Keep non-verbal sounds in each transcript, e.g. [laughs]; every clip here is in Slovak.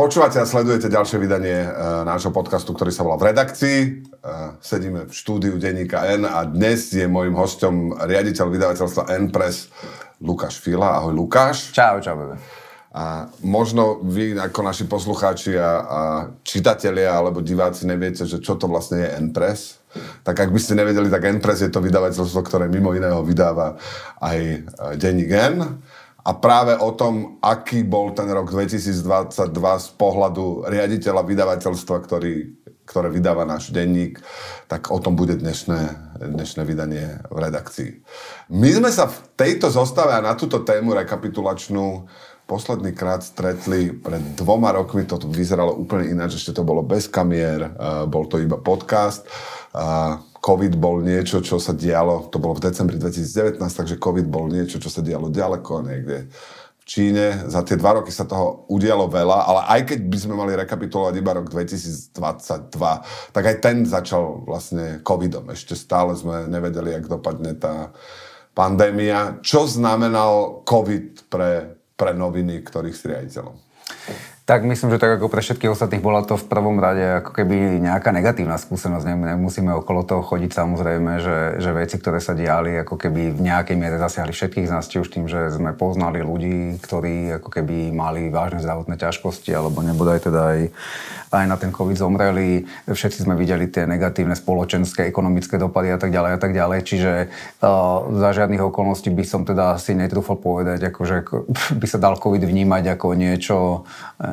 Počúvate a sledujete ďalšie vydanie uh, nášho podcastu, ktorý sa volá V redakcii. Uh, sedíme v štúdiu denníka N a dnes je môjim hosťom riaditeľ vydavateľstva N Press Lukáš Fila. Ahoj Lukáš. Čau, čau, bebe. A možno vy ako naši poslucháči a, a čitatelia alebo diváci neviete, že čo to vlastne je N-Press. Tak ak by ste nevedeli, tak N-Press je to vydavateľstvo, ktoré mimo iného vydáva aj e, denník N. A práve o tom, aký bol ten rok 2022 z pohľadu riaditeľa vydavateľstva, ktorý, ktoré vydáva náš denník, tak o tom bude dnešné, dnešné vydanie v redakcii. My sme sa v tejto zostave a na túto tému rekapitulačnú posledný krát stretli pred dvoma rokmi, to vyzeralo úplne ináč, ešte to bolo bez kamier, bol to iba podcast. COVID bol niečo, čo sa dialo, to bolo v decembri 2019, takže COVID bol niečo, čo sa dialo ďaleko niekde v Číne. Za tie dva roky sa toho udialo veľa, ale aj keď by sme mali rekapitulovať iba rok 2022, tak aj ten začal vlastne COVIDom. Ešte stále sme nevedeli, jak dopadne tá pandémia. Čo znamenal COVID pre, pre noviny, ktorých si riaditeľom? Tak myslím, že tak ako pre všetkých ostatných bola to v prvom rade ako keby nejaká negatívna skúsenosť. Nemusíme okolo toho chodiť samozrejme, že, že veci, ktoré sa diali, ako keby v nejakej miere zasiahli všetkých z nás, či už tým, že sme poznali ľudí, ktorí ako keby mali vážne zdravotné ťažkosti, alebo nebodaj teda aj, aj na ten COVID zomreli. Všetci sme videli tie negatívne spoločenské, ekonomické dopady a tak ďalej a tak ďalej. Čiže uh, za žiadnych okolností by som teda si netrúfal povedať, akože [laughs] by sa dal COVID vnímať ako niečo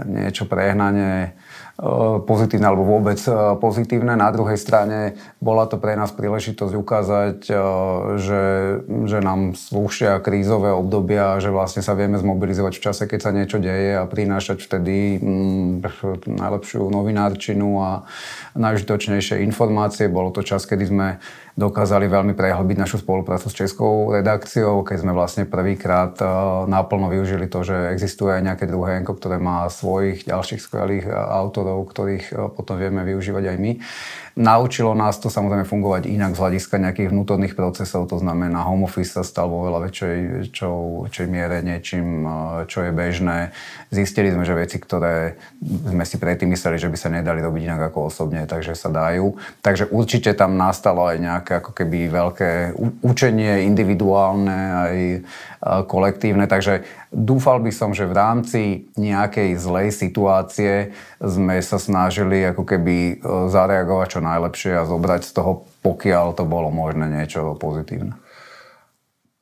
niečo prehnanie pozitívne alebo vôbec pozitívne. Na druhej strane bola to pre nás príležitosť ukázať, že, že nám slúšia krízové obdobia, že vlastne sa vieme zmobilizovať v čase, keď sa niečo deje a prinášať vtedy mm, najlepšiu novinárčinu a najžitočnejšie informácie. Bolo to čas, kedy sme dokázali veľmi prehlbiť našu spoluprácu s českou redakciou, keď sme vlastne prvýkrát naplno využili to, že existuje aj nejaké druhé enko, ktoré má svojich ďalších skvelých autorov metodov, ktorých e, potom vieme využívať aj my. Naučilo nás to samozrejme fungovať inak z hľadiska nejakých vnútorných procesov, to znamená home office sa stal vo veľa väčšej čo, čo miere niečím, e, čo je bežné. Zistili sme, že veci, ktoré sme si predtým mysleli, že by sa nedali robiť inak ako osobne, takže sa dajú. Takže určite tam nastalo aj nejaké ako keby veľké učenie individuálne aj kolektívne, takže dúfal by som, že v rámci nejakej zlej situácie sme sa snažili ako keby e, zareagovať čo najlepšie a zobrať z toho, pokiaľ to bolo možné, niečo pozitívne.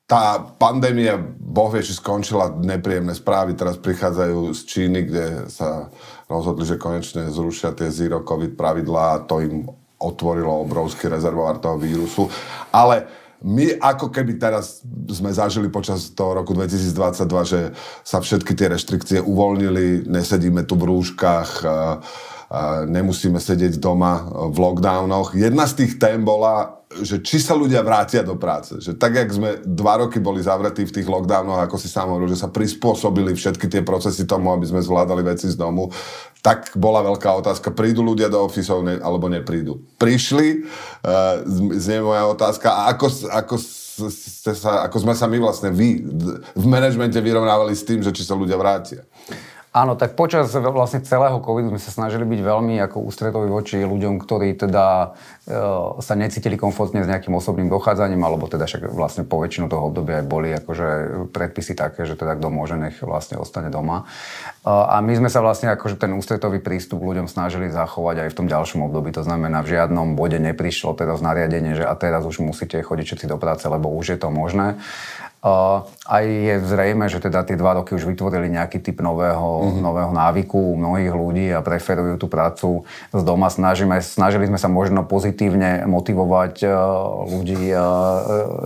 Tá pandémia, boh vie, či skončila nepríjemné správy, teraz prichádzajú z Číny, kde sa rozhodli, že konečne zrušia tie zero covid pravidlá a to im otvorilo obrovský rezervoár toho vírusu. Ale my ako keby teraz sme zažili počas toho roku 2022, že sa všetky tie reštrikcie uvoľnili, nesedíme tu v rúškach, nemusíme sedieť doma v lockdownoch. Jedna z tých tém bola, že či sa ľudia vrátia do práce. Že tak, jak sme dva roky boli zavretí v tých lockdownoch, ako si sám hovoril, že sa prispôsobili všetky tie procesy tomu, aby sme zvládali veci z domu, tak bola veľká otázka, prídu ľudia do ofisov ne, alebo neprídu. Prišli, uh, znie moja otázka, a ako, ako, ste sa, ako sme sa my vlastne vy v manažmente vyrovnávali s tým, že či sa ľudia vrátia? Áno, tak počas vlastne celého covidu sme sa snažili byť veľmi ako ústretoví voči ľuďom, ktorí teda e, sa necítili komfortne s nejakým osobným dochádzaním, alebo teda však vlastne po väčšinu toho obdobia aj boli akože predpisy také, že teda kto môže, nech vlastne ostane doma. E, a my sme sa vlastne akože ten ústretový prístup ľuďom snažili zachovať aj v tom ďalšom období. To znamená, v žiadnom bode neprišlo teda z nariadenie, že a teraz už musíte chodiť všetci do práce, lebo už je to možné. Aj je zrejme, že teda tie dva roky už vytvorili nejaký typ nového, mm-hmm. nového návyku u mnohých ľudí a preferujú tú prácu z doma. Snažíme, snažili sme sa možno pozitívne motivovať ľudí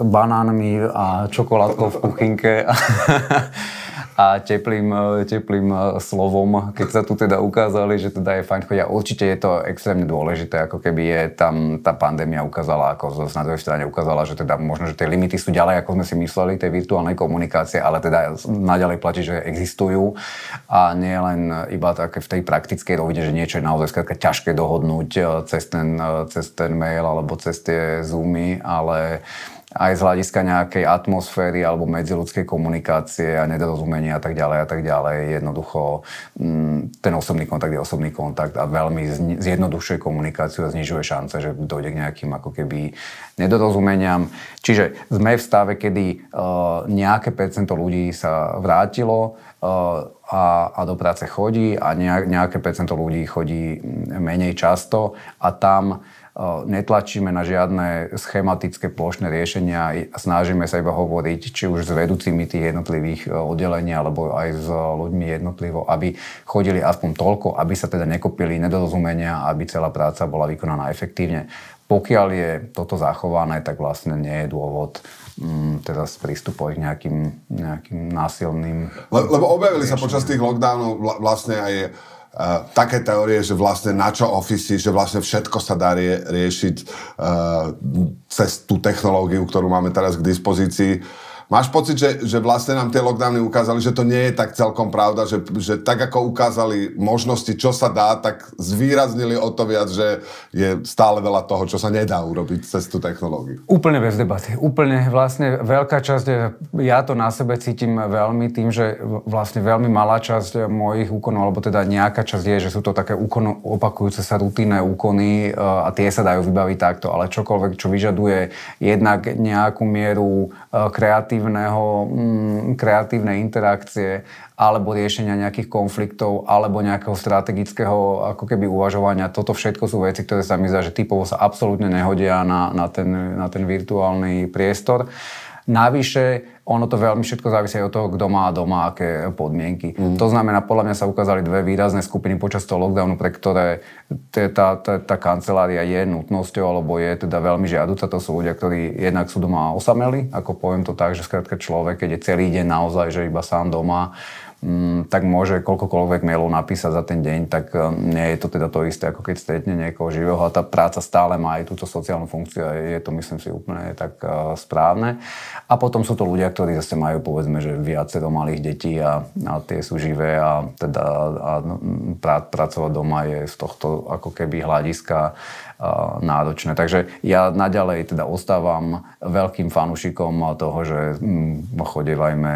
banánmi a čokoládkou v kuchynke. [laughs] a teplým, e, teplým e, slovom, keď sa tu teda ukázali, že teda je fajn chodiť. A určite je to extrémne dôležité, ako keby je tam tá pandémia ukázala, ako na druhej strane ukázala, že teda možno, že tie limity sú ďalej, ako sme si mysleli, tej virtuálnej komunikácie, ale teda naďalej platí, že existujú a nie len iba také v tej praktickej rovine, že niečo je naozaj skrátka ťažké dohodnúť e, cez ten, cez ten mail alebo cez tie zoomy, ale aj z hľadiska nejakej atmosféry alebo medziludskej komunikácie a nedorozumenia a tak ďalej a tak ďalej. Jednoducho mm, ten osobný kontakt je osobný kontakt a veľmi zjednodušuje komunikáciu a znižuje šance, že dojde k nejakým ako keby nedorozumeniam. Čiže sme v stave, kedy uh, nejaké percento ľudí sa vrátilo uh, a, a do práce chodí a nejaké percento ľudí chodí mm, menej často a tam netlačíme na žiadne schematické plošné riešenia a snažíme sa iba hovoriť, či už s vedúcimi tých jednotlivých oddelení, alebo aj s ľuďmi jednotlivo, aby chodili aspoň toľko, aby sa teda nekopili nedorozumenia, aby celá práca bola vykonaná efektívne. Pokiaľ je toto zachované, tak vlastne nie je dôvod mm, teraz pristupovať k nejakým, nejakým násilným... Le, lebo objavili riešeniam. sa počas tých lockdownov vlastne aj Uh, také teórie, že vlastne na čo ofisy, že vlastne všetko sa dá rie, riešiť uh, cez tú technológiu, ktorú máme teraz k dispozícii. Máš pocit, že, že vlastne nám tie lockdowny ukázali, že to nie je tak celkom pravda, že, že tak ako ukázali možnosti, čo sa dá, tak zvýraznili o to viac, že je stále veľa toho, čo sa nedá urobiť cez tú technológiu. Úplne bez debaty. Úplne vlastne veľká časť, ja to na sebe cítim veľmi tým, že vlastne veľmi malá časť mojich úkonov, alebo teda nejaká časť je, že sú to také úkon, opakujúce sa rutinné úkony e, a tie sa dajú vybaviť takto, ale čokoľvek, čo vyžaduje jednak nejakú mieru e, kreatívnosti, kreatívneho, mm, kreatívnej interakcie alebo riešenia nejakých konfliktov alebo nejakého strategického ako keby uvažovania. Toto všetko sú veci, ktoré sa mi zdá, že typovo sa absolútne nehodia na, na, ten, na ten virtuálny priestor. Navyše, ono to veľmi všetko závisí od toho, kto má doma aké podmienky. Mm. To znamená, podľa mňa sa ukázali dve výrazné skupiny počas toho lockdownu, pre ktoré tá, tá, tá kancelária je nutnosťou alebo je teda veľmi žiaduca. To sú ľudia, ktorí jednak sú doma osameli, ako poviem to tak, že skrátka človek, keď je celý deň naozaj, že iba sám doma, tak môže koľkokoľvek mailov napísať za ten deň, tak e, nie je to teda to isté, ako keď stretne niekoho živého a tá práca stále má aj túto sociálnu funkciu a je to, myslím si, úplne tak e, správne. A potom sú to ľudia, ktorí zase majú, povedzme, že viacero malých detí a, a tie sú živé a teda a, pra, pracovať doma je z tohto ako keby hľadiska náročné. Takže ja naďalej teda ostávam veľkým fanúšikom toho, že mm, chodevajme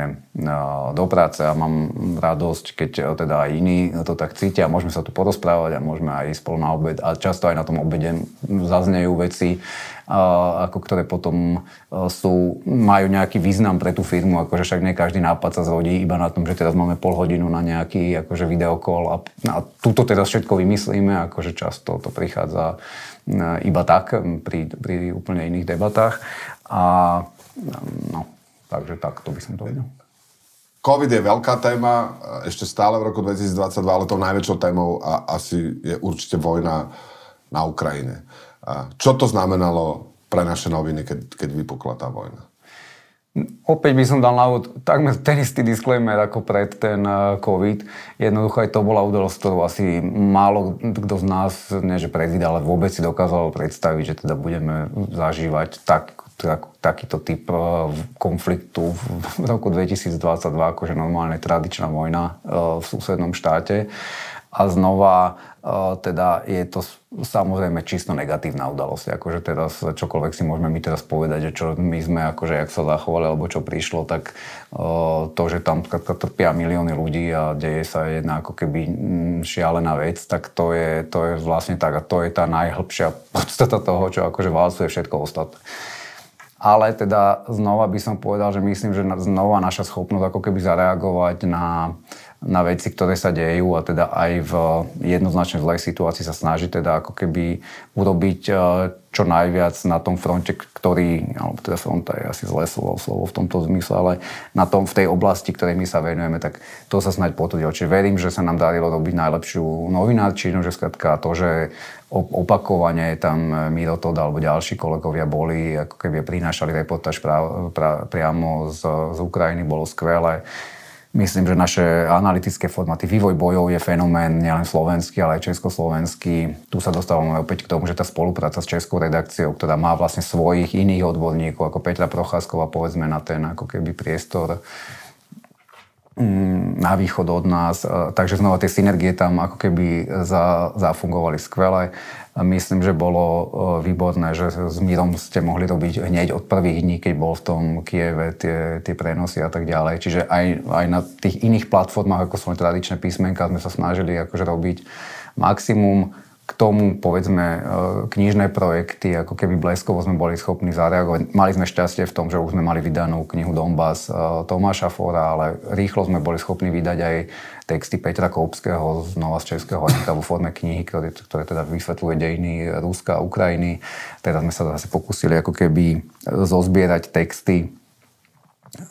do práce a mám radosť, keď teda aj iní to tak cítia. Môžeme sa tu porozprávať a môžeme aj spolu na obed a často aj na tom obede zaznejú veci, ako ktoré potom sú, majú nejaký význam pre tú firmu, akože však nie každý nápad sa zrodí iba na tom, že teraz máme pol hodinu na nejaký akože videokol a, a túto teraz všetko vymyslíme, akože často to prichádza iba tak pri, pri úplne iných debatách. A no, takže tak, to by som to vedel. COVID je veľká téma, ešte stále v roku 2022, ale tou najväčšou témou a asi je určite vojna na Ukrajine. Čo to znamenalo pre naše noviny, keď, keď vypukla tá vojna? Opäť by som dal na úvod takmer ten istý disclaimer ako pred ten eh, COVID. Jednoducho aj to bola udalosť, ktorú asi málo kto z nás, nie že predvídal, ale vôbec si dokázal predstaviť, že teda budeme zažívať tak, tak, takýto typ eh, konfliktu v roku 2022, akože normálne tradičná vojna eh, v susednom štáte. A znova teda je to samozrejme čisto negatívna udalosť. Akože teraz čokoľvek si môžeme my teraz povedať, že čo my sme, akože jak sa zachovali, alebo čo prišlo, tak to, že tam trpia milióny ľudí a deje sa jedna ako keby mm, šialená vec, tak to je, to je vlastne tak a to je tá najhlbšia [laughs] podstata toho, čo akože válcuje všetko ostatné. Ale teda znova by som povedal, že myslím, že znova naša schopnosť ako keby zareagovať na na veci, ktoré sa dejú a teda aj v jednoznačne zlej situácii sa snaží teda ako keby urobiť e, čo najviac na tom fronte, ktorý, alebo teda fronta je asi zlé slovo, slovo v tomto zmysle, ale na tom, v tej oblasti, ktorej my sa venujeme, tak to sa snáď potvrdilo. Čiže verím, že sa nám darilo robiť najlepšiu novinárčinu, že skratka to, že opakovane tam Miro Todd alebo ďalší kolegovia boli, ako keby prinášali reportáž pra, pra, priamo z, z Ukrajiny, bolo skvelé Myslím, že naše analytické formáty, vývoj bojov je fenomén nielen slovenský, ale aj československý. Tu sa dostávame opäť k tomu, že tá spolupráca s českou redakciou, ktorá má vlastne svojich iných odborníkov, ako Petra Procházková, povedzme na ten ako keby priestor mm, na východ od nás, takže znova tie synergie tam ako keby za, zafungovali skvele. Myslím, že bolo výborné, že s Mírom ste mohli robiť hneď od prvých dní, keď bol v tom Kieve tie, tie prenosy a tak ďalej. Čiže aj, aj na tých iných platformách, ako sú tradičné písmenka, sme sa snažili akože robiť maximum k tomu, povedzme, e, knižné projekty, ako keby bleskovo sme boli schopní zareagovať. Mali sme šťastie v tom, že už sme mali vydanú knihu Donbass e, Tomáša Fora, ale rýchlo sme boli schopní vydať aj texty Petra Koupského znova z českého jazyka vo forme knihy, ktoré, ktoré teda vysvetľuje dejiny Ruska a Ukrajiny. Teraz sme sa zase pokúsili ako keby zozbierať texty, e,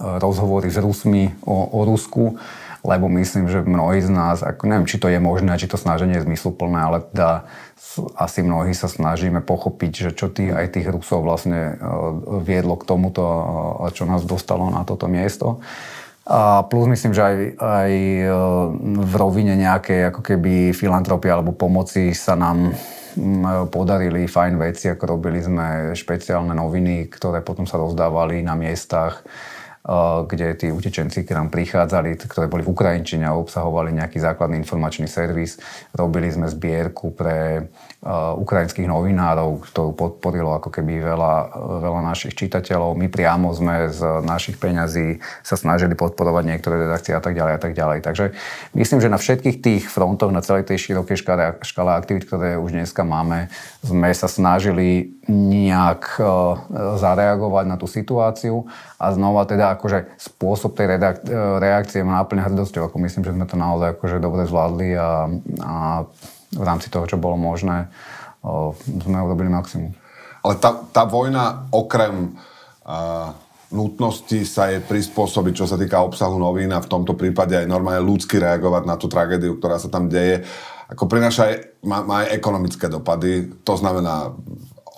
rozhovory s Rusmi o, o Rusku lebo myslím, že mnohí z nás, ako neviem, či to je možné, či to snaženie je zmysluplné, ale teda asi mnohí sa snažíme pochopiť, že čo tých, aj tých Rusov vlastne e, viedlo k tomuto, e, čo nás dostalo na toto miesto. A plus myslím, že aj, aj e, v rovine nejakej ako keby filantropie alebo pomoci sa nám podarili fajn veci, ako robili sme špeciálne noviny, ktoré potom sa rozdávali na miestach kde tí utečenci, ktorí nám prichádzali, ktoré boli v Ukrajinčine a obsahovali nejaký základný informačný servis. Robili sme zbierku pre ukrajinských novinárov, ktorú podporilo ako keby veľa, veľa našich čitateľov. My priamo sme z našich peňazí sa snažili podporovať niektoré redakcie a tak ďalej a tak ďalej. Takže myslím, že na všetkých tých frontoch, na celej tej širokej škale, škale aktivít, ktoré už dneska máme, sme sa snažili nejak zareagovať na tú situáciu a znova teda akože spôsob tej redak- reakcie má náplne hrdosťou. Ako myslím, že sme to naozaj akože dobre zvládli a, a v rámci toho, čo bolo možné, o, sme urobili maximum. Ale tá, tá vojna okrem uh, nutnosti sa je prispôsobiť, čo sa týka obsahu novín a v tomto prípade aj normálne ľudsky reagovať na tú tragédiu, ktorá sa tam deje, ako prináša má, má aj ekonomické dopady. To znamená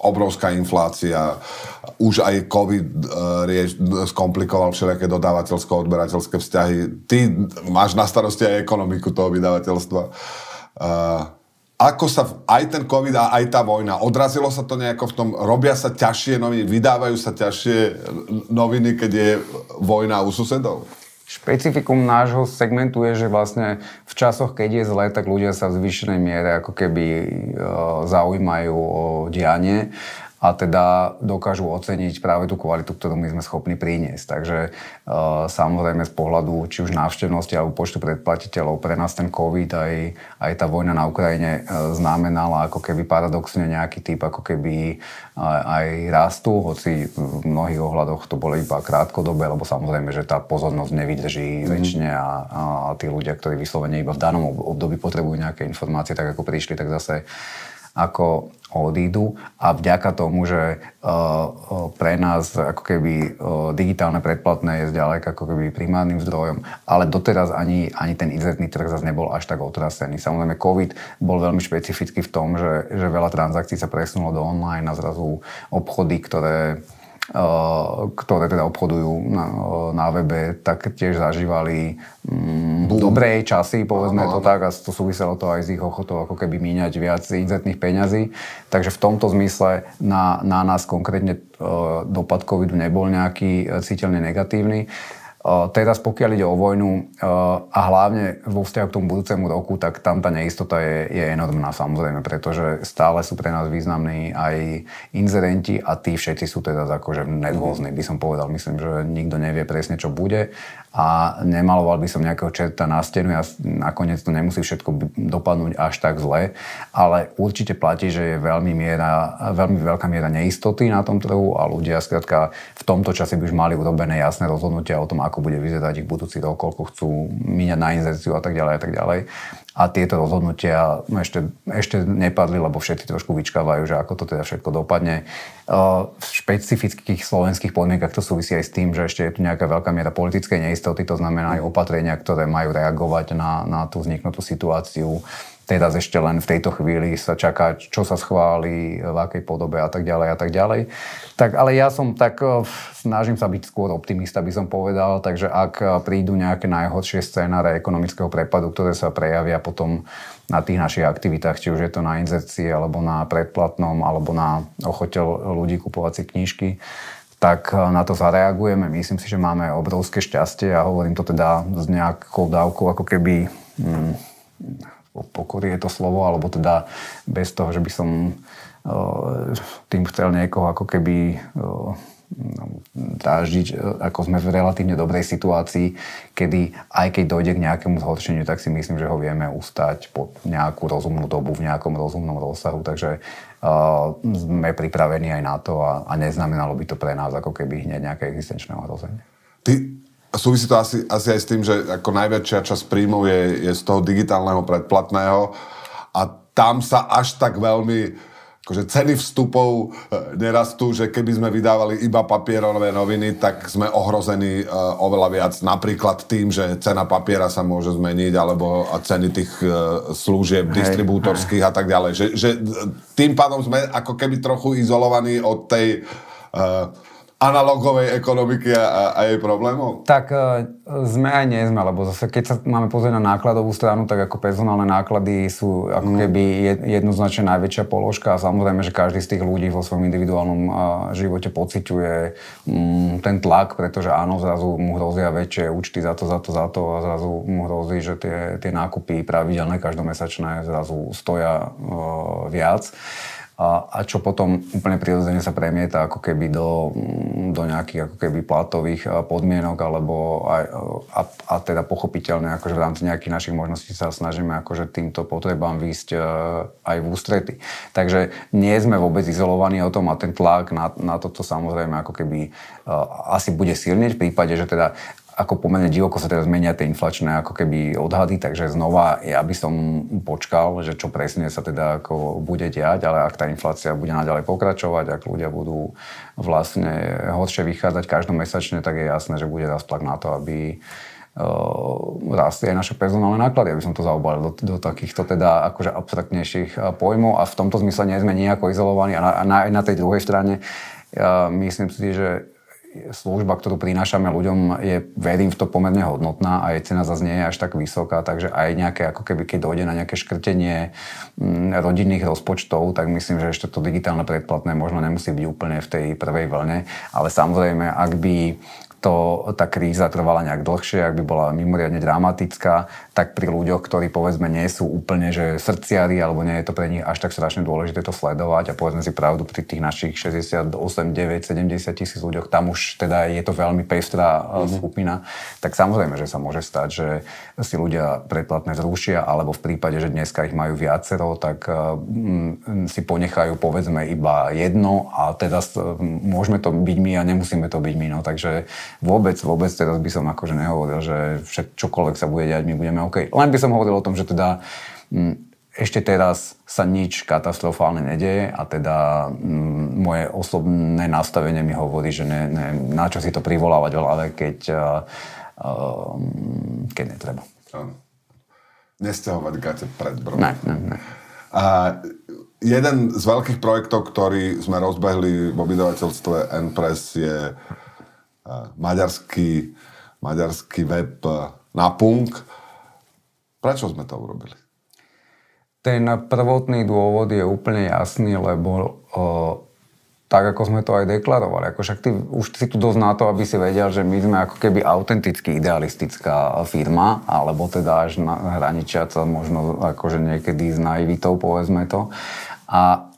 obrovská inflácia, už aj COVID uh, rieš, skomplikoval všelijaké dodávateľsko-odberateľské vzťahy. Ty máš na starosti aj ekonomiku toho vydavateľstva. Uh, ako sa aj ten COVID a aj tá vojna, odrazilo sa to nejako v tom, robia sa ťažšie noviny, vydávajú sa ťažšie noviny, keď je vojna u susedov? Špecifikum nášho segmentu je, že vlastne v časoch, keď je zlé, tak ľudia sa v zvýšenej miere ako keby e, zaujímajú o dianie a teda dokážu oceniť práve tú kvalitu, ktorú my sme schopní priniesť. Takže e, samozrejme z pohľadu či už návštevnosti alebo počtu predplatiteľov pre nás ten COVID aj, aj tá vojna na Ukrajine e, znamenala ako keby paradoxne nejaký typ ako keby aj, aj rastu, hoci v mnohých ohľadoch to bolo iba krátkodobé, lebo samozrejme, že tá pozornosť nevydrží mm. väčšine a, a tí ľudia, ktorí vyslovene iba v danom období potrebujú nejaké informácie, tak ako prišli, tak zase ako odídu a vďaka tomu, že uh, pre nás ako keby uh, digitálne predplatné je zďaleka ako keby primárnym zdrojom, ale doteraz ani, ani ten inzertný trh zase nebol až tak otrasený. Samozrejme COVID bol veľmi špecifický v tom, že, že veľa transakcií sa presunulo do online a zrazu obchody, ktoré ktoré teda obchodujú na, na webe, tak tiež zažívali mm, dobré časy, povedzme to tak, a to súviselo to aj s ich ochotou ako keby míňať viac inzetných peňazí. Takže v tomto zmysle na, na nás konkrétne dopad covidu nebol nejaký e, citeľne negatívny. Teraz pokiaľ ide o vojnu a hlavne vo vzťahu k tomu budúcemu roku, tak tam tá neistota je, je enormná samozrejme, pretože stále sú pre nás významní aj inzerenti a tí všetci sú teda akože nervózni, by som povedal. Myslím, že nikto nevie presne, čo bude a nemaloval by som nejakého čerta na stenu a nakoniec to nemusí všetko dopadnúť až tak zle, ale určite platí, že je veľmi, miera, veľmi veľká miera neistoty na tom trhu a ľudia skrátka v tomto čase by už mali urobené jasné rozhodnutia o tom, ako bude vyzerať ich budúci rok, koľko chcú míňať na inzerciu a tak ďalej a tak ďalej a tieto rozhodnutia ešte, ešte nepadli, lebo všetci trošku vyčkávajú, že ako to teda všetko dopadne. V špecifických slovenských podmienkach to súvisí aj s tým, že ešte je tu nejaká veľká miera politickej neistoty, to znamená aj opatrenia, ktoré majú reagovať na, na tú vzniknutú situáciu Teraz ešte len v tejto chvíli sa čaká, čo sa schváli, v akej podobe a tak ďalej a tak ďalej. Tak, ale ja som tak, eh, snažím sa byť skôr optimista, by som povedal, takže ak eh, prídu nejaké najhoršie scénáre ekonomického prepadu, ktoré sa prejavia potom na tých našich aktivitách, či už je to na inzercii, alebo na predplatnom, alebo na ochote ľudí kupovať si knižky, tak na to zareagujeme. Myslím si, že máme obrovské šťastie a hovorím to teda s nejakou dávkou ako keby hm, pokory je to slovo, alebo teda bez toho, že by som tým chcel niekoho ako keby dráždiť, e, ako sme v relatívne dobrej situácii, kedy aj keď dojde k nejakému zhoršeniu, tak si myslím, že ho vieme ustať po nejakú rozumnú dobu v nejakom rozumnom rozsahu. Takže uh, sme pripravení aj na to a, a neznamenalo by to pre nás ako keby hneď nejaké existenčné ohrozenie. Ty, súvisí to asi, asi aj s tým, že ako najväčšia časť príjmov je, je z toho digitálneho predplatného a tam sa až tak veľmi akože ceny vstupov e, nerastú, že keby sme vydávali iba papierové noviny, tak sme ohrození e, oveľa viac napríklad tým, že cena papiera sa môže zmeniť, alebo a ceny tých e, služieb hej, distribútorských hej. a tak ďalej. Že, že tým pádom sme ako keby trochu izolovaní od tej uh, analogovej ekonomiky a, a jej problémov? Tak e, sme aj nie sme, lebo zase keď sa máme pozrieť na nákladovú stranu, tak ako personálne náklady sú ako mm. keby jednoznačne najväčšia položka a samozrejme, že každý z tých ľudí vo svojom individuálnom e, živote pociťuje mm, ten tlak, pretože áno, zrazu mu hrozia väčšie účty za to, za to, za to a zrazu mu hrozí, že tie, tie nákupy pravidelné každomesačné zrazu stoja uh, viac a, a čo potom úplne prirodzene sa premieta ako keby do, do nejakých ako keby platových podmienok alebo aj, a, a teda pochopiteľne akože v rámci nejakých našich možností sa snažíme akože týmto potrebám výjsť e, aj v ústrety. Takže nie sme vôbec izolovaní o tom a ten tlak na, na toto samozrejme ako keby asi bude silnieť v prípade, že teda ako pomerne divoko sa teraz menia tie inflačné ako keby odhady, takže znova ja by som počkal, že čo presne sa teda ako bude diať, ale ak tá inflácia bude naďalej pokračovať, ak ľudia budú vlastne horšie vychádzať každomesačne, tak je jasné, že bude raz tlak na to, aby uh, rástli aj naše personálne náklady, aby som to zaobalil do, do takýchto teda akože abstraktnejších pojmov a v tomto zmysle nie sme nejako izolovaní a na, na, na tej druhej strane ja myslím si, že služba, ktorú prinášame ľuďom, je, verím v to pomerne hodnotná a jej cena zase nie je až tak vysoká, takže aj nejaké, ako keby keď dojde na nejaké škrtenie mm, rodinných rozpočtov, tak myslím, že ešte to digitálne predplatné možno nemusí byť úplne v tej prvej vlne, ale samozrejme, ak by to, tá kríza trvala nejak dlhšie, ak by bola mimoriadne dramatická, tak pri ľuďoch, ktorí povedzme nie sú úplne že srdciari, alebo nie je to pre nich až tak strašne dôležité to sledovať a povedzme si pravdu pri tých našich 68, 9, 70 tisíc ľuďoch, tam už teda je to veľmi pestrá mm-hmm. skupina, tak samozrejme, že sa môže stať, že si ľudia predplatné zrušia, alebo v prípade, že dneska ich majú viacero, tak mm, si ponechajú povedzme iba jedno a teda môžeme to byť my a nemusíme to byť my. No. Takže vôbec, vôbec teraz by som akože nehovoril, že však čokoľvek sa bude diať, my budeme OK. Len by som hovoril o tom, že teda mm, ešte teraz sa nič katastrofálne nedeje a teda m, mm, moje osobné nastavenie mi hovorí, že ne, ne, na čo si to privolávať veľa, keď, uh, uh, keď netreba. Nestiahovať gate pred brom. Ne, ne, ne. A jeden z veľkých projektov, ktorý sme rozbehli v obyvateľstve Enpress je maďarský, maďarský web na punk. Prečo sme to urobili? Ten prvotný dôvod je úplne jasný, lebo o, tak, ako sme to aj deklarovali. Ako však ty už si tu dosť na to, aby si vedel, že my sme ako keby autenticky idealistická firma, alebo teda až hraničiaca možno akože niekedy s naivitou, povedzme to. A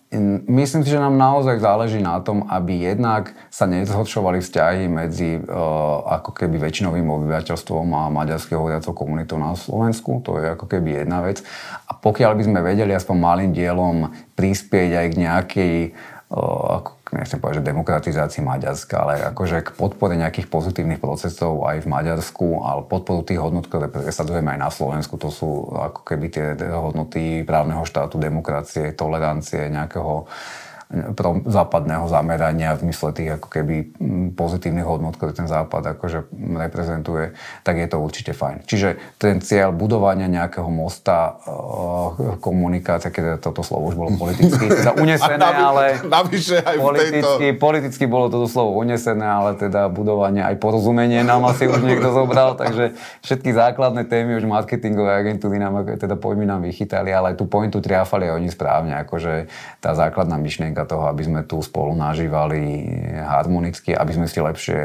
Myslím si, že nám naozaj záleží na tom, aby jednak sa nezhoršovali vzťahy medzi uh, ako keby väčšinovým obyvateľstvom a maďarskou hovoriacou komunitou na Slovensku. To je ako keby jedna vec. A pokiaľ by sme vedeli aspoň malým dielom prispieť aj k nejakej uh, ako nechcem povedať, že demokratizácii Maďarska, ale akože k podpore nejakých pozitívnych procesov aj v Maďarsku, ale podporu tých hodnot, ktoré presadzujeme aj na Slovensku, to sú ako keby tie hodnoty právneho štátu, demokracie, tolerancie, nejakého západného zamerania v mysle tých ako keby pozitívnych hodnot, ktoré ten západ akože reprezentuje, tak je to určite fajn. Čiže ten cieľ budovania nejakého mosta, uh, komunikácia, keď toto slovo už bolo [laughs] politicky teda unesené, navi, ale navyše aj politicky, tejto... politicky bolo toto slovo unesené, ale teda budovanie aj porozumenie nám asi už niekto zobral, takže všetky základné témy už marketingové agentúry nám, teda pojmy nám vychytali, ale tú pointu triafali oni správne, akože tá základná myšlienka myšlienka toho, aby sme tu spolu nažívali harmonicky, aby sme si lepšie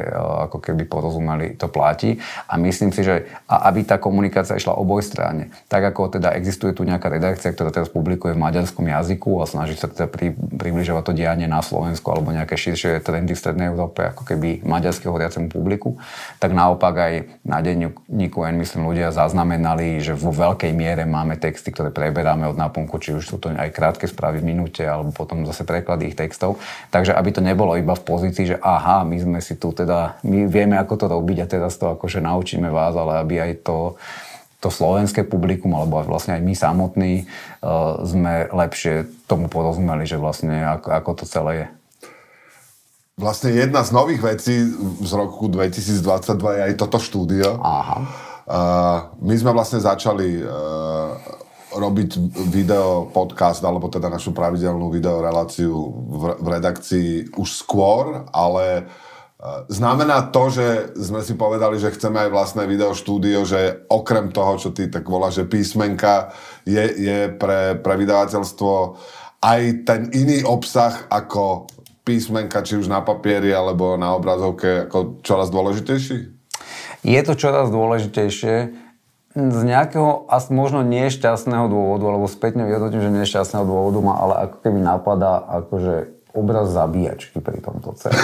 ako keby porozumeli, to platí. A myslím si, že aby tá komunikácia išla oboj strane. Tak ako teda existuje tu nejaká redakcia, ktorá teraz publikuje v maďarskom jazyku a snaží sa teda pri, približovať to dianie na Slovensku alebo nejaké širšie trendy v Strednej Európe, ako keby maďarské hovoriacemu publiku, tak naopak aj na denníku N, myslím, ľudia zaznamenali, že vo veľkej miere máme texty, ktoré preberáme od náplnku, či už sú to aj krátke správy v minúte, alebo potom zase preklady ich textov. Takže aby to nebolo iba v pozícii, že aha, my sme si tu teda, my vieme, ako to robiť a teraz to akože naučíme vás, ale aby aj to to slovenské publikum, alebo vlastne aj my samotní uh, sme lepšie tomu porozumeli, že vlastne ako, ako to celé je. Vlastne jedna z nových vecí z roku 2022 je aj toto štúdio. Aha. Uh, my sme vlastne začali uh, robiť video podcast, alebo teda našu pravidelnú videoreláciu v, v redakcii už skôr, ale Znamená to, že sme si povedali, že chceme aj vlastné videoštúdio, že okrem toho, čo ty tak voláš, že písmenka je, je pre, pre vydavateľstvo aj ten iný obsah ako písmenka, či už na papieri alebo na obrazovke, ako čoraz dôležitejší? Je to čoraz dôležitejšie z nejakého asi možno nešťastného dôvodu, alebo spätne vyhodnotím, že nešťastného dôvodu ma ale ako keby napadá akože obraz zabíjačky pri tomto celom. [laughs]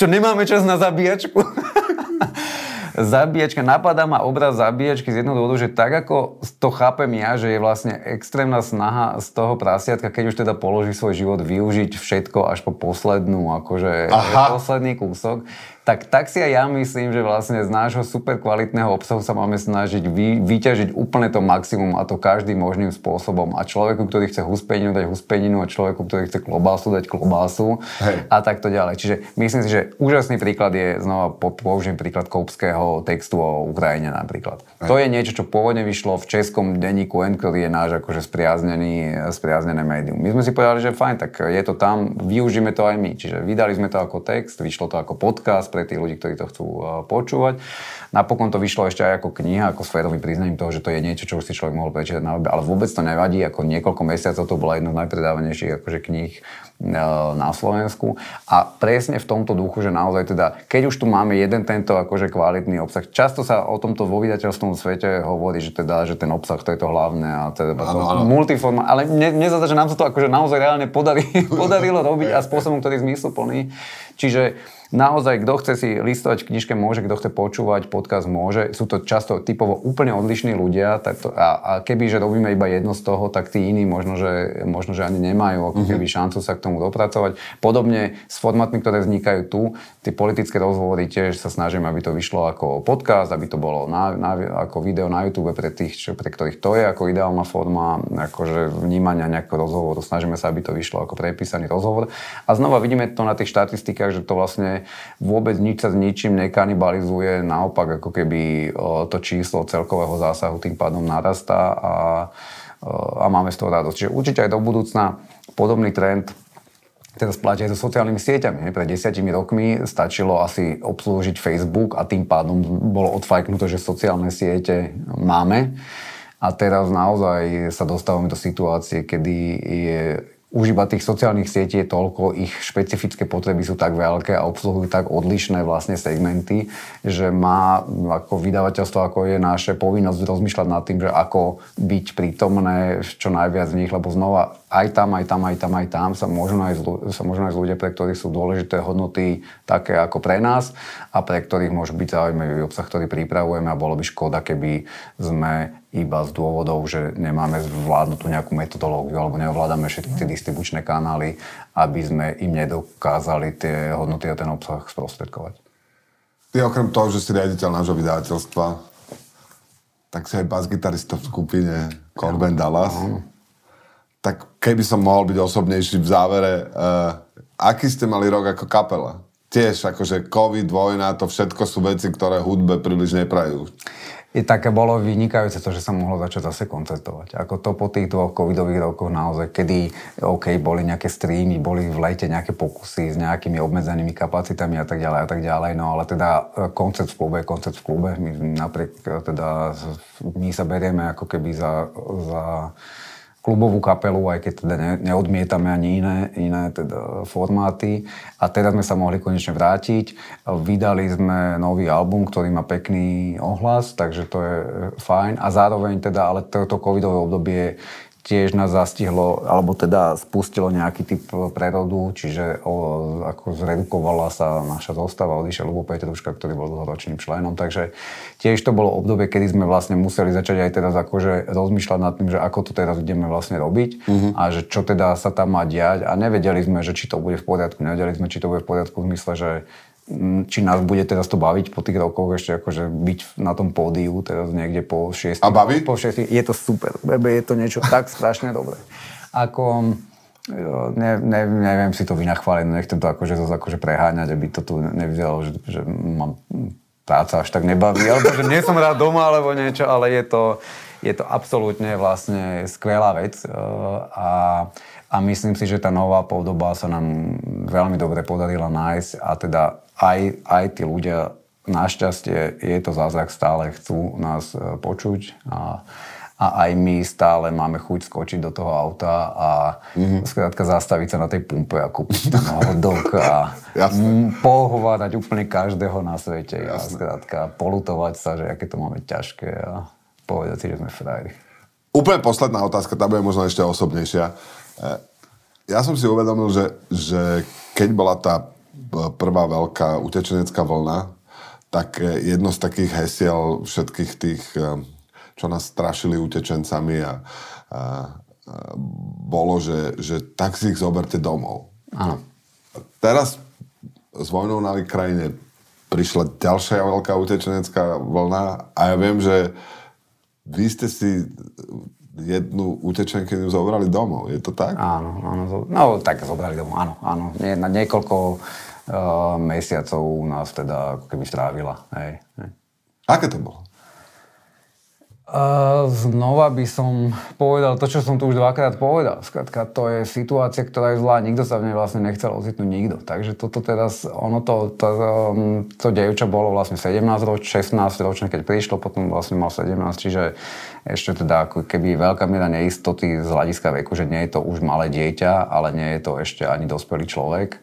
Čo, nemáme čas na zabíjačku? [laughs] zabíjačka, napadá ma obraz zabíjačky z jednoho dôvodu, že tak ako to chápem ja, že je vlastne extrémna snaha z toho prasiatka, keď už teda položí svoj život, využiť všetko až po poslednú, akože Aha. posledný kúsok, tak, tak si aj ja myslím, že vlastne z nášho super kvalitného obsahu sa máme snažiť vy, vyťažiť úplne to maximum a to každým možným spôsobom. A človeku, ktorý chce huspeninu, dať huspeninu a človeku, ktorý chce klobásu, dať klobásu Hej. a takto ďalej. Čiže myslím si, že úžasný príklad je, znova použijem príklad Koupského textu o Ukrajine napríklad. Hej. To je niečo, čo pôvodne vyšlo v českom denníku N, ktorý je náš akože spriaznený, spriaznené médium. My sme si povedali, že fajn, tak je to tam, využíme to aj my. Čiže vydali sme to ako text, vyšlo to ako podcast, pre tých ľudí, ktorí to chcú uh, počúvať. Napokon to vyšlo ešte aj ako kniha, ako sférový priznaním toho, že to je niečo, čo už si človek mohol prečítať na webe, ale vôbec to nevadí, ako niekoľko mesiacov to bola jedna z najpredávanejších akože kníh uh, na Slovensku. A presne v tomto duchu, že naozaj teda, keď už tu máme jeden tento akože kvalitný obsah, často sa o tomto vo vydateľstvom svete hovorí, že teda, že ten obsah to je to hlavné a teda ano, ano. multiforma, ale mne, mne že nám sa to akože naozaj reálne podarí, [laughs] podarilo robiť a spôsobom, ktorý je zmysluplný. Čiže naozaj, kto chce si listovať v knižke, môže, kto chce počúvať podcast, môže. Sú to často typovo úplne odlišní ľudia tak to, a, a keby, že robíme iba jedno z toho, tak tí iní možno, že, možno, že ani nemajú ako mhm. keby šancu sa k tomu dopracovať. Podobne s formátmi, ktoré vznikajú tu, tie politické rozhovory tiež sa snažím, aby to vyšlo ako podcast, aby to bolo na, na, ako video na YouTube pre tých, čo, pre ktorých to je ako ideálna forma akože vnímania nejakého rozhovoru. Snažíme sa, aby to vyšlo ako prepísaný rozhovor. A znova vidíme to na tých štatistikách, že to vlastne vôbec nič sa s ničím nekanibalizuje, naopak ako keby to číslo celkového zásahu tým pádom narastá a, a máme z toho radosť. Čiže určite aj do budúcna podobný trend teraz platí aj so sociálnymi sieťami. Pred desiatimi rokmi stačilo asi obslúžiť Facebook a tým pádom bolo odfajknuté, že sociálne siete máme. A teraz naozaj sa dostávame do situácie, kedy je už iba tých sociálnych sietí je toľko, ich špecifické potreby sú tak veľké a obsluhujú tak odlišné vlastne segmenty, že má ako vydavateľstvo, ako je naše povinnosť rozmýšľať nad tým, že ako byť prítomné čo najviac v nich, lebo znova aj tam, aj tam, aj tam, aj tam sa môžu nájsť, sa môžu nájsť ľudia, pre ktorých sú dôležité hodnoty také ako pre nás a pre ktorých môže byť zaujímavý obsah, ktorý pripravujeme a bolo by škoda, keby sme iba z dôvodov, že nemáme zvládnutú nejakú metodológiu alebo neovládame všetky tie distribučné kanály, aby sme im nedokázali tie hodnoty a ten obsah sprostredkovať. Ty okrem toho, že si riaditeľ nášho vydavateľstva, tak si aj bas-gitarista v skupine Corben Dallas. Ja. Tak keby som mohol byť osobnejší v závere, uh, aký ste mali rok ako kapela? Tiež akože COVID, vojna, to všetko sú veci, ktoré hudbe príliš neprajú. I také bolo vynikajúce to, že sa mohlo začať zase koncertovať. Ako to po tých dvoch covidových rokoch naozaj, kedy OK, boli nejaké streamy, boli v lete nejaké pokusy s nejakými obmedzenými kapacitami a tak ďalej a tak ďalej, no ale teda e, koncert v klube, koncert v klube, my napriek e, teda my sa berieme ako keby za, za klubovú kapelu, aj keď teda ne, neodmietame ani iné, iné teda formáty. A teraz sme sa mohli konečne vrátiť. Vydali sme nový album, ktorý má pekný ohlas, takže to je fajn. A zároveň teda, ale toto covidové obdobie tiež nás zastihlo, alebo teda spustilo nejaký typ prerodu, čiže o, ako zredukovala sa naša zostava, odišiel Lubo Petruška, ktorý bol dlhoročným členom, takže tiež to bolo obdobie, kedy sme vlastne museli začať aj teraz akože rozmýšľať nad tým, že ako to teraz ideme vlastne robiť uh-huh. a že čo teda sa tam má diať a nevedeli sme, že či to bude v poriadku, nevedeli sme, či to bude v poriadku v zmysle, že či nás bude teraz to baviť po tých rokoch ešte akože byť na tom pódiu teraz niekde po 6. A baví? Po 6. Je to super. Bebe, je to niečo tak strašne dobré. Ako, ne, ne, neviem si to vynachváliť, nechcem to akože, zase akože preháňať, aby to tu nevyzeralo, že, že mám práca až tak nebaví, alebo že nie som rád doma, alebo niečo, ale je to, je to absolútne vlastne skvelá vec a, a myslím si, že tá nová podoba sa nám veľmi dobre podarila nájsť a teda aj, aj tí ľudia, našťastie je to zázrak, stále chcú nás e, počuť a, a aj my stále máme chuť skočiť do toho auta a mm-hmm. skrátka zastaviť sa na tej pumpe a kúpiť ten hodok a pohovárať úplne každého na svete Jasne. a skrátka polutovať sa, že aké to máme ťažké a povedať si, že sme frajri. Úplne posledná otázka, tá bude možno ešte osobnejšia. E, ja som si uvedomil, že, že keď bola tá prvá veľká utečenecká vlna, tak e, jedno z takých hesiel všetkých tých, e, čo nás strašili utečencami a, a, a bolo, že, že tak si ich zoberte domov. Áno. Teraz s vojnou na Ukrajine prišla ďalšia veľká utečenecká vlna a ja viem, že vy ste si jednu utečenkyňu zobrali domov, je to tak? Áno, áno, no tak zobrali domov, áno, áno. Nie, na niekoľko mesiacov u nás teda ako keby strávila. Hej, hej. Aké to bolo? Uh, znova by som povedal to, čo som tu už dvakrát povedal. Skrátka, to je situácia, ktorá je zlá. Nikto sa v nej vlastne nechcel ocitnúť, nikto. Takže toto teraz, ono to, to, um, to dievča bolo vlastne 17 ročné, 16 ročné, keď prišlo, potom vlastne mal 17, čiže ešte teda ako keby veľká miera neistoty z hľadiska veku, že nie je to už malé dieťa, ale nie je to ešte ani dospelý človek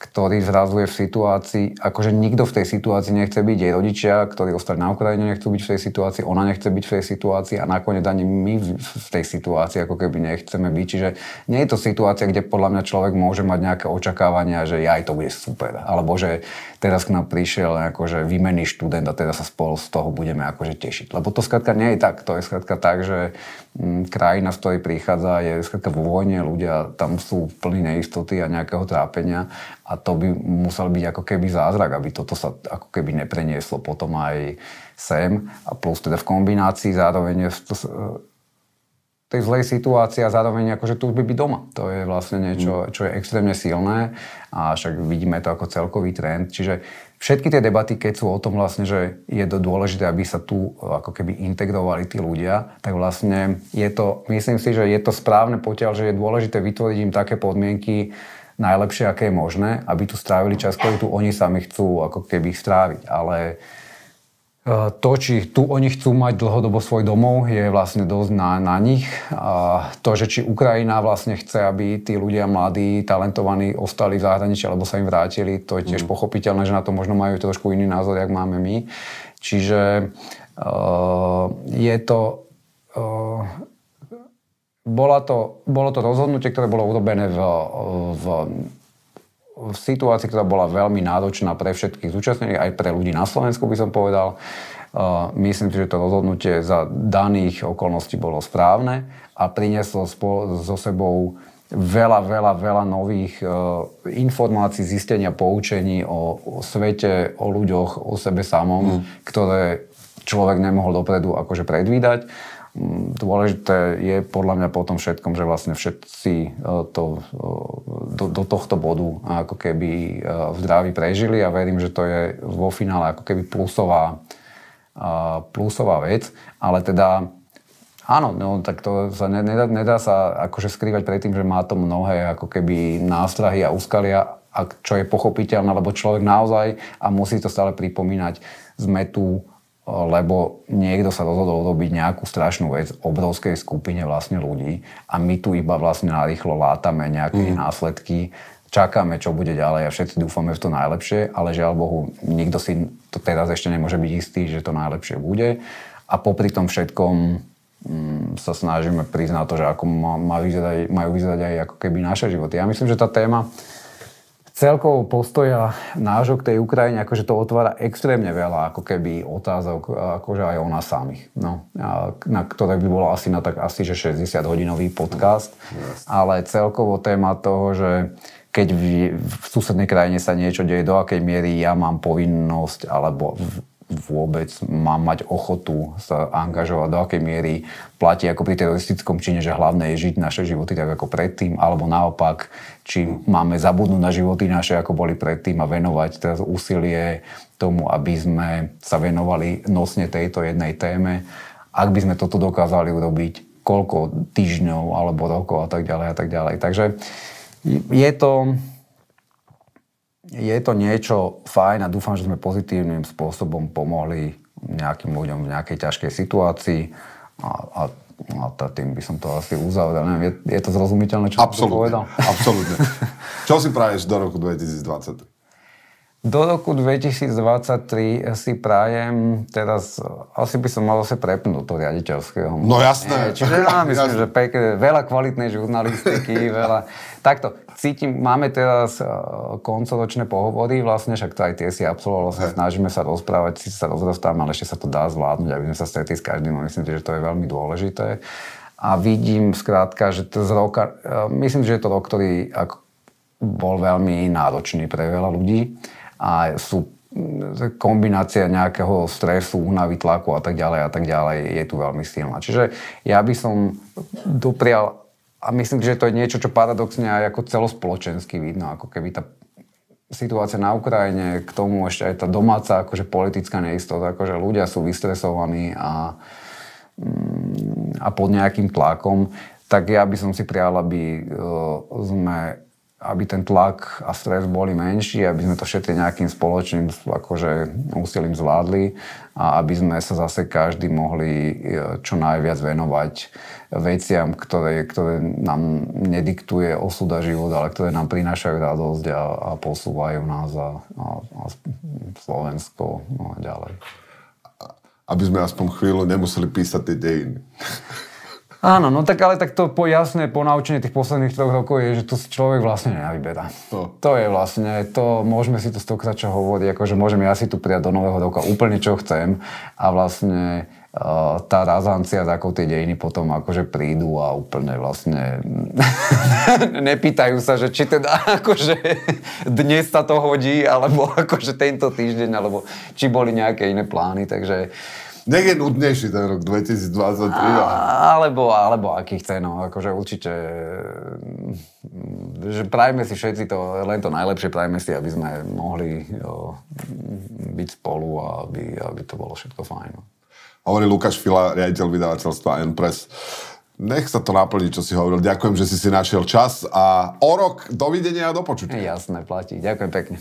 ktorý zrazu je v situácii, akože nikto v tej situácii nechce byť, jej rodičia, ktorí ostali na Ukrajine, nechcú byť v tej situácii, ona nechce byť v tej situácii a nakoniec ani my v tej situácii ako keby nechceme byť. Čiže nie je to situácia, kde podľa mňa človek môže mať nejaké očakávania, že aj to bude super, alebo že teraz k nám prišiel akože výmenný študent a teraz sa spolu z toho budeme akože tešiť. Lebo to skrátka nie je tak. To je skrátka tak, že krajina, z ktorej prichádza, je skrátka vo vojne, ľudia tam sú plní neistoty a nejakého trápenia a to by musel byť ako keby zázrak, aby toto sa ako keby neprenieslo potom aj sem a plus teda v kombinácii zároveň v tej zlej situácii a zároveň akože tu by byť doma. To je vlastne niečo, čo je extrémne silné a však vidíme to ako celkový trend. Čiže všetky tie debaty, keď sú o tom vlastne, že je to dôležité, aby sa tu ako keby integrovali tí ľudia, tak vlastne je to, myslím si, že je to správne potiaľ, že je dôležité vytvoriť im také podmienky, najlepšie, aké je možné, aby tu strávili čas, ktorý tu oni sami chcú ako keby stráviť. Ale E, to, či tu oni chcú mať dlhodobo svoj domov, je vlastne dosť na, na nich. A to, že či Ukrajina vlastne chce, aby tí ľudia mladí, talentovaní ostali v zahraničí alebo sa im vrátili, to je tiež mm. pochopiteľné, že na to možno majú trošku iný názor, jak máme my. Čiže uh, je to... Uh, bola to, bolo to rozhodnutie, ktoré bolo urobené v, v v situácii, ktorá bola veľmi náročná pre všetkých zúčastnených, aj pre ľudí na Slovensku by som povedal. Uh, myslím si, že to rozhodnutie za daných okolností bolo správne a prinieslo so sebou veľa, veľa, veľa nových uh, informácií, zistenia, poučení o, o svete, o ľuďoch, o sebe samom, mm. ktoré človek nemohol dopredu akože predvídať. Dôležité je podľa mňa po tom všetkom, že vlastne všetci e, to, e, do, do tohto bodu ako keby e, v zdraví prežili a verím, že to je vo finále ako keby plusová, plusová vec. Ale teda áno, no, tak to sa nedá, nedá sa akože skrývať pred tým, že má to mnohé ako keby nástrahy a úskalia, a čo je pochopiteľné, lebo človek naozaj, a musí to stále pripomínať, sme tu lebo niekto sa rozhodol robiť nejakú strašnú vec obrovskej skupine vlastne ľudí a my tu iba vlastne narýchlo látame nejaké mm. následky, čakáme, čo bude ďalej a všetci dúfame v to najlepšie, ale žiaľ Bohu, nikto si to teraz ešte nemôže byť istý, že to najlepšie bude a popri tom všetkom mm, sa snažíme priznať to, že ako má vyzerať, majú vyzerať aj ako keby naše životy. Ja myslím, že tá téma celkovo postoja nášho k tej Ukrajine, akože to otvára extrémne veľa ako keby otázok, akože aj o nás samých. No, na ktoré by bolo asi na tak asi, že 60 hodinový podcast, yes. ale celkovo téma toho, že keď v, v susednej krajine sa niečo deje, do akej miery ja mám povinnosť alebo vôbec mám mať ochotu sa angažovať, do akej miery platí ako pri teroristickom čine, že hlavné je žiť naše životy tak ako predtým, alebo naopak, či máme zabudnúť na životy naše, ako boli predtým a venovať teraz úsilie tomu, aby sme sa venovali nosne tejto jednej téme. Ak by sme toto dokázali urobiť, koľko týždňov alebo rokov a tak ďalej a tak ďalej. Takže je to, je to niečo fajn a dúfam, že sme pozitívnym spôsobom pomohli nejakým ľuďom v nejakej ťažkej situácii a, a a tým by som to asi uzavrel. Neviem, je, je to zrozumiteľné, čo som povedal? Absolútne. [laughs] čo si praješ do roku 2020? Do roku 2023 si prajem, teraz asi by som mal zase prepnúť do riaditeľského. No jasné. Nie, čiže ja [laughs] myslím, jasné. že pekne, veľa kvalitnej žurnalistiky, [laughs] veľa... Takto, cítim, máme teraz uh, koncoročné pohovory, vlastne, však to aj tie si absolvoval, vlastne snažíme sa rozprávať, si sa rozrastávame, ale ešte sa to dá zvládnuť, aby sme sa stretli s každým, myslím že to je veľmi dôležité. A vidím skrátka, že to z roka, uh, myslím, že je to rok, ktorý bol veľmi náročný pre veľa ľudí a sú kombinácia nejakého stresu, únavy, tlaku a tak ďalej a tak ďalej je tu veľmi silná. Čiže ja by som doprial a myslím, že to je niečo, čo paradoxne aj ako celospoločensky vidno, ako keby tá situácia na Ukrajine, k tomu ešte aj tá domáca akože politická neistota, akože ľudia sú vystresovaní a, mm, a pod nejakým tlakom, tak ja by som si prial, aby sme aby ten tlak a stres boli menší, aby sme to všetci nejakým spoločným akože, úsilím zvládli a aby sme sa zase každý mohli e, čo najviac venovať veciam, ktoré, ktoré nám nediktuje osuda život, ale ktoré nám prinášajú radosť a, a posúvajú nás a, a, a Slovensko no a ďalej. Aby sme aspoň chvíľu nemuseli písať tie dejiny. Áno, no tak ale tak to po jasné ponaučenie tých posledných troch rokov je, že to si človek vlastne nevyberá. To. to je vlastne, to môžeme si to stokrát čo hovoriť, akože môžem ja si tu prijať do nového roka úplne čo chcem a vlastne uh, tá razancia, ako tie dejiny potom akože prídu a úplne vlastne [laughs] nepýtajú sa, že či teda [laughs] akože dnes sa to hodí, alebo [laughs] akože tento týždeň, alebo či boli nejaké iné plány, takže nech je nudnejší ten rok 2023. A, alebo, alebo aký chce, no. Akože určite, mm, že prajme si všetci to, len to najlepšie prajme si, aby sme mohli jo, byť spolu a aby, aby to bolo všetko fajn. No. Hovorí Lukáš Fila, riaditeľ vydavateľstva N-Press. Nech sa to naplní, čo si hovoril. Ďakujem, že si si našiel čas a o rok dovidenia a do počutia. Jasné, platí. Ďakujem pekne.